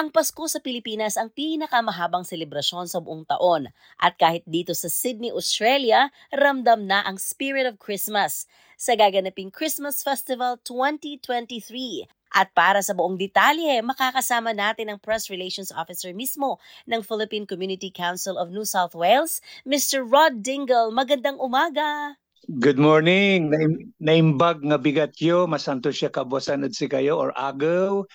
Ang Pasko sa Pilipinas ang pinakamahabang selebrasyon sa buong taon at kahit dito sa Sydney, Australia, ramdam na ang spirit of Christmas sa gaganaping Christmas Festival 2023. At para sa buong detalye, makakasama natin ang Press Relations Officer mismo ng Philippine Community Council of New South Wales, Mr. Rod Dingle. Magandang umaga! Good morning. Naim, naimbag nga bigat yo, masanto siya kabosanad si kayo or agaw.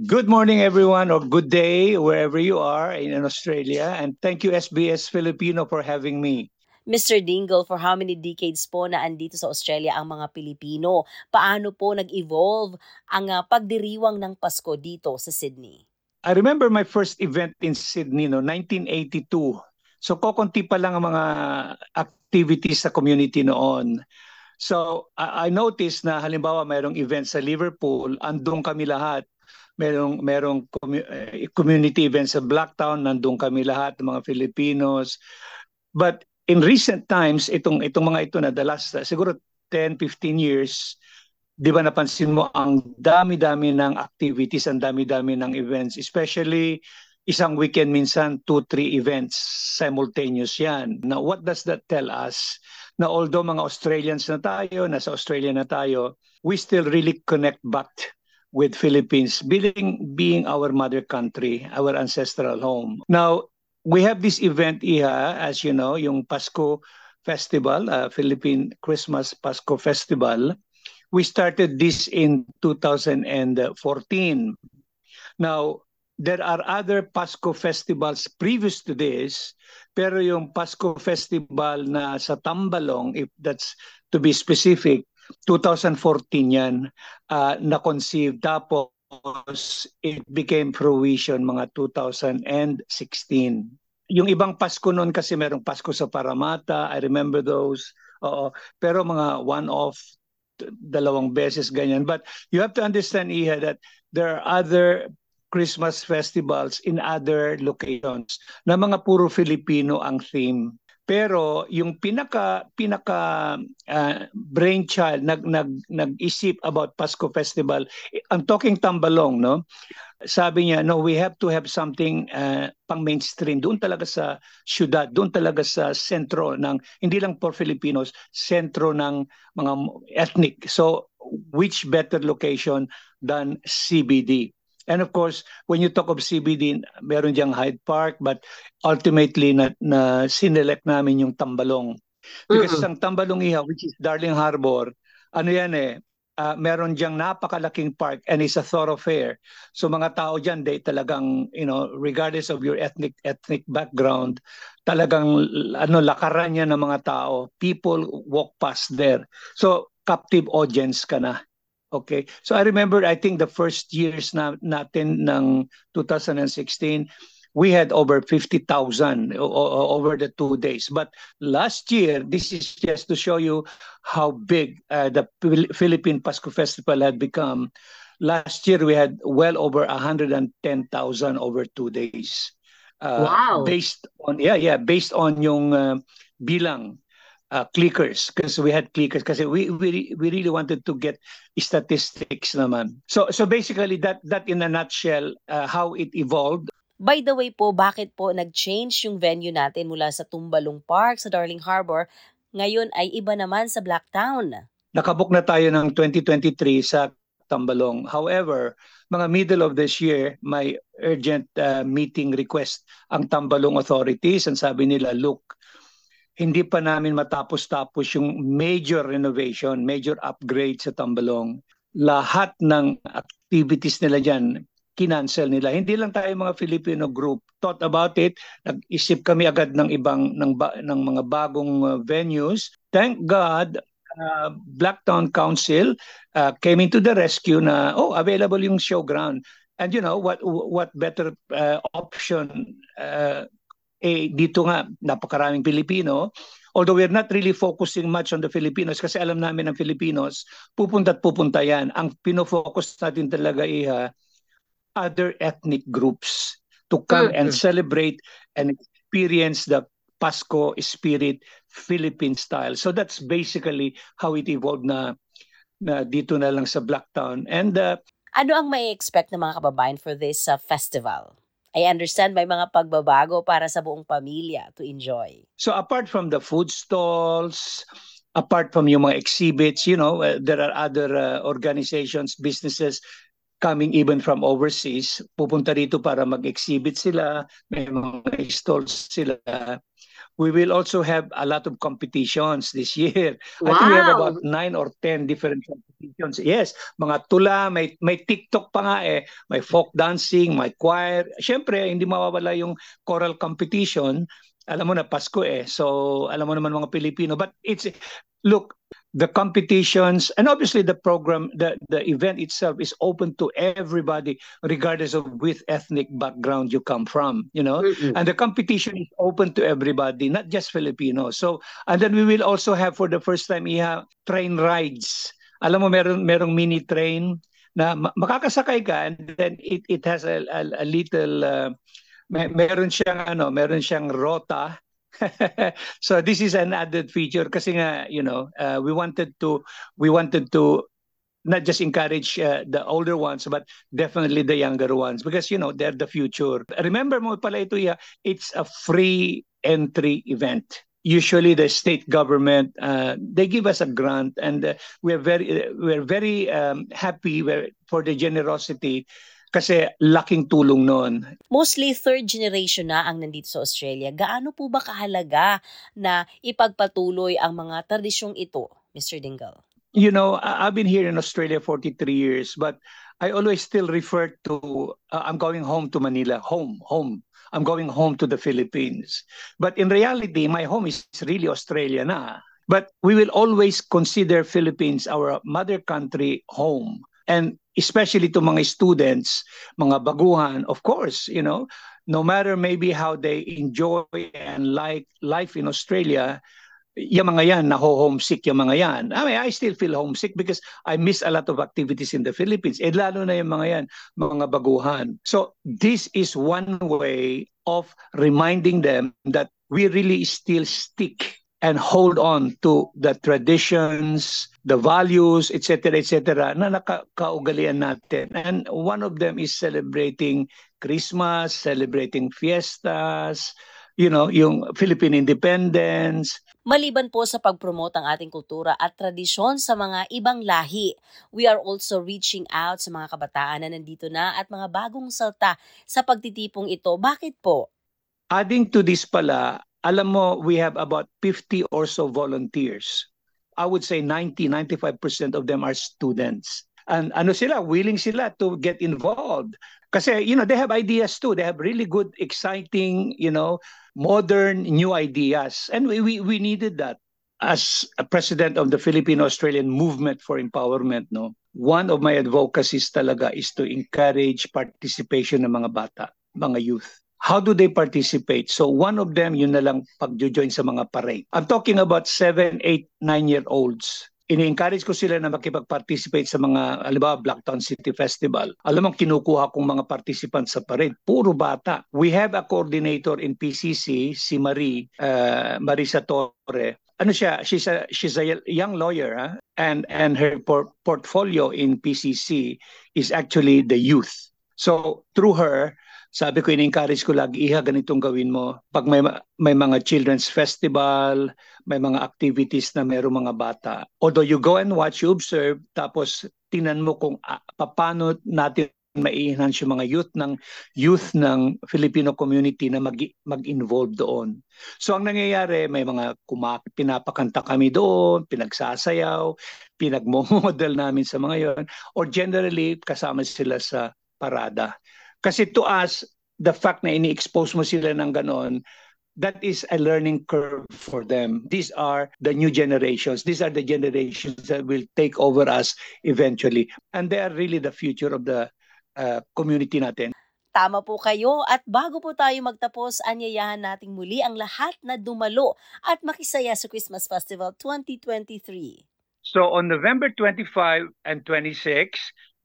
Good morning, everyone, or good day, wherever you are in, Australia. And thank you, SBS Filipino, for having me. Mr. Dingle, for how many decades po na andito sa Australia ang mga Pilipino? Paano po nag-evolve ang uh, pagdiriwang ng Pasko dito sa Sydney? I remember my first event in Sydney, no, 1982. So kokonti pa lang ang mga activities sa community noon. So I, I noticed na halimbawa mayroong event sa Liverpool, andong kami lahat merong merong eh, community events sa Blacktown nandun kami lahat ng mga Filipinos. But in recent times itong itong mga ito na the last siguro 10 15 years di ba napansin mo ang dami-dami ng activities ang dami-dami ng events especially isang weekend minsan two three events simultaneous yan. Now what does that tell us? Na although mga Australians na tayo nasa Australia na tayo we still really connect back with Philippines being being our mother country, our ancestral home. Now, we have this event Iha, as you know, yung Pasco Festival, uh, Philippine Christmas Pasco Festival. We started this in 2014. Now, there are other Pasco festivals previous to this, pero yung Pasco Festival na sa Tambalong, if that's to be specific, 2014 yan uh, na-conceive. Tapos it became fruition mga 2016. Yung ibang Pasko noon kasi merong Pasko sa Paramata. I remember those. Oo. Pero mga one-off, dalawang beses ganyan. But you have to understand, Iha, that there are other Christmas festivals in other locations na mga puro Filipino ang theme. Pero yung pinaka pinaka uh, brainchild nag nag nag-isip about Pasko Festival, ang talking tambalong, no? Sabi niya, no, we have to have something uh, pang mainstream doon talaga sa syudad, doon talaga sa sentro ng hindi lang for Filipinos, sentro ng mga ethnic. So which better location than CBD? And of course, when you talk of CBD, meron diyang Hyde Park, but ultimately na, na sinelect namin yung Tambalong. Because mm-hmm. ang Tambalong Iha, which is Darling Harbor, ano yan eh, uh, meron diyang napakalaking park and it's a thoroughfare. So mga tao diyan, they talagang, you know, regardless of your ethnic ethnic background, talagang ano lakaran niya ng mga tao. People walk past there. So captive audience ka na. Okay. So I remember, I think the first years na, natin ng 2016, we had over 50,000 over the two days. But last year, this is just to show you how big uh, the Philippine Pasco Festival had become. Last year, we had well over 110,000 over two days. Uh, wow. Based on, yeah, yeah, based on yung uh, bilang uh, clickers because we had clickers kasi we, we we really wanted to get statistics naman. So so basically that that in a nutshell uh, how it evolved. By the way po, bakit po nag-change yung venue natin mula sa Tumbalong Park sa Darling Harbor ngayon ay iba naman sa Blacktown? Nakabook na tayo ng 2023 sa Tambalong. However, mga middle of this year, may urgent uh, meeting request ang Tambalong authorities and sabi nila, look, hindi pa namin matapos-tapos yung major renovation, major upgrade sa Tambalong. Lahat ng activities nila dyan, kinancel nila. Hindi lang tayo mga Filipino group thought about it. Nag-isip kami agad ng ibang ng, ng mga bagong uh, venues. Thank God uh, Blacktown Council uh, came into the rescue na oh available yung showground. And you know what what better uh, option uh, eh dito nga napakaraming Pilipino although we're not really focusing much on the Filipinos kasi alam namin ang Filipinos pupunta at pupunta yan ang pinofocus natin talaga iha other ethnic groups to come mm-hmm. and celebrate and experience the Pasko spirit Philippine style so that's basically how it evolved na na dito na lang sa Blacktown and uh, Ano ang may expect ng mga kababayan for this uh, festival? I understand may mga pagbabago para sa buong pamilya to enjoy. So apart from the food stalls, apart from yung mga exhibits, you know, uh, there are other uh, organizations, businesses coming even from overseas. Pupunta rito para mag-exhibit sila, may mga stalls sila we will also have a lot of competitions this year. Wow. I think we have about nine or ten different competitions. Yes, mga tula, may, may TikTok pa nga eh, may folk dancing, may choir. Siyempre, hindi mawawala yung choral competition. Alam mo na, Pasko eh. So, alam mo naman mga Pilipino. But it's, look, the competitions and obviously the program the the event itself is open to everybody regardless of which ethnic background you come from you know? Mm-hmm. and the competition is open to everybody not just Filipinos so and then we will also have for the first time iha train rides. Alam mo meron merong mini train na makakasakay ka and then it it has a a, a little uh, may, meron siyang ano meron siyang rota so this is an added feature kasi nga you know uh, we wanted to we wanted to not just encourage uh, the older ones but definitely the younger ones because you know they're the future. Remember mo pala ito it's a free entry event. Usually the state government uh, they give us a grant and uh, we're very we're very um, happy for the generosity kasi laking tulong noon. Mostly third generation na ang nandito sa Australia. Gaano po ba kahalaga na ipagpatuloy ang mga tradisyong ito, Mr. Dingle? You know, I've been here in Australia 43 years, but I always still refer to uh, I'm going home to Manila, home, home. I'm going home to the Philippines. But in reality, my home is really Australia na. But we will always consider Philippines our mother country home. And especially to mga students, mga baguhan, of course, you know, no matter maybe how they enjoy and like life in Australia, yung mga yan, naho-homesick yung mga yan. I mean, I still feel homesick because I miss a lot of activities in the Philippines. Eh, lalo na yung mga yan, mga baguhan. So, this is one way of reminding them that we really still stick and hold on to the traditions, the values, etc., etc., na nakakaugalian natin. And one of them is celebrating Christmas, celebrating fiestas, you know, yung Philippine independence. Maliban po sa pagpromote ang ating kultura at tradisyon sa mga ibang lahi, we are also reaching out sa mga kabataan na nandito na at mga bagong salta sa pagtitipong ito. Bakit po? Adding to this pala, alam mo, we have about 50 or so volunteers. I would say 90, 95% of them are students. And ano sila, willing sila to get involved. Kasi, you know, they have ideas too. They have really good, exciting, you know, modern, new ideas. And we, we, we needed that. As a president of the Filipino-Australian Movement for Empowerment, no, one of my advocacies talaga is to encourage participation ng mga bata, mga youth. How do they participate? So one of them, yun na lang pag-join sa mga parade. I'm talking about 7, 8, 9-year-olds ini-encourage ko sila na makipag-participate sa mga, halimbawa, Blacktown City Festival. Alam mo, kinukuha kong mga participants sa parade, puro bata. We have a coordinator in PCC, si Marie, uh, Marisa Torre. Ano siya? She's a, she's a young lawyer, huh? and, and her por- portfolio in PCC is actually the youth. So, through her, sabi ko, in-encourage ko lagi, iha, ganitong gawin mo. Pag may, may mga children's festival, may mga activities na mayroong mga bata. Although you go and watch, you observe, tapos tinan mo kung uh, paano natin mai-enhance yung mga youth ng youth ng Filipino community na mag, mag-involve doon. So ang nangyayari, may mga kumak pinapakanta kami doon, pinagsasayaw, pinagmo-model namin sa mga yon or generally kasama sila sa parada. Kasi to us, the fact na ini-expose mo sila ng ganon, that is a learning curve for them. These are the new generations. These are the generations that will take over us eventually. And they are really the future of the uh, community natin. Tama po kayo at bago po tayo magtapos, anyayahan nating muli ang lahat na dumalo at makisaya sa Christmas Festival 2023. So on November 25 and 26,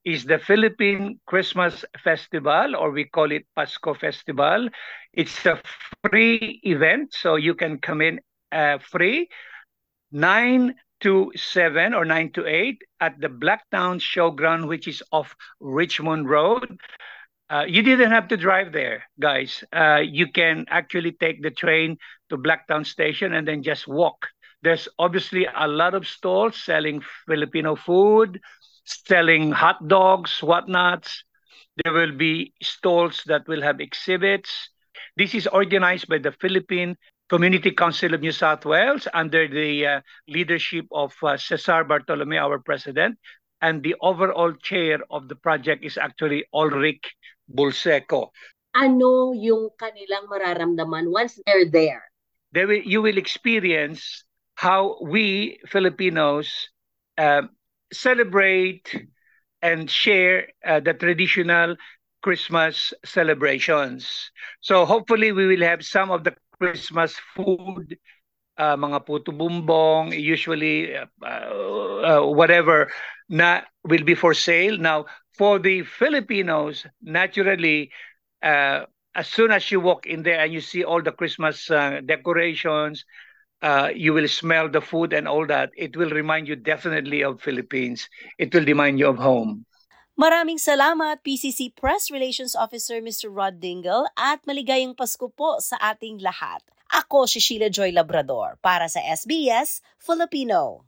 is the Philippine Christmas Festival, or we call it Pasco Festival. It's a free event, so you can come in uh, free. 9 to 7 or 9 to 8 at the Blacktown Showground, which is off Richmond Road. Uh, you didn't have to drive there, guys. Uh, you can actually take the train to Blacktown Station and then just walk. There's obviously a lot of stalls selling Filipino food, selling hot dogs, whatnots. There will be stalls that will have exhibits. This is organized by the Philippine Community Council of New South Wales under the uh, leadership of uh, Cesar Bartolome, our president. And the overall chair of the project is actually Ulrich Bulseco. Ano yung kanilang mararamdaman once they're there? They will, you will experience how we Filipinos uh, celebrate and share uh, the traditional Christmas celebrations. So hopefully we will have some of the Christmas food, uh, mga puto bumbong, usually uh, uh, whatever na will be for sale. Now, for the Filipinos, naturally, uh, as soon as you walk in there and you see all the Christmas uh, decorations, uh, you will smell the food and all that. It will remind you definitely of Philippines. It will remind you of home. Maraming salamat PCC Press Relations Officer Mr. Rod Dingle at maligayang Pasko po sa ating lahat. Ako si Sheila Joy Labrador para sa SBS Filipino.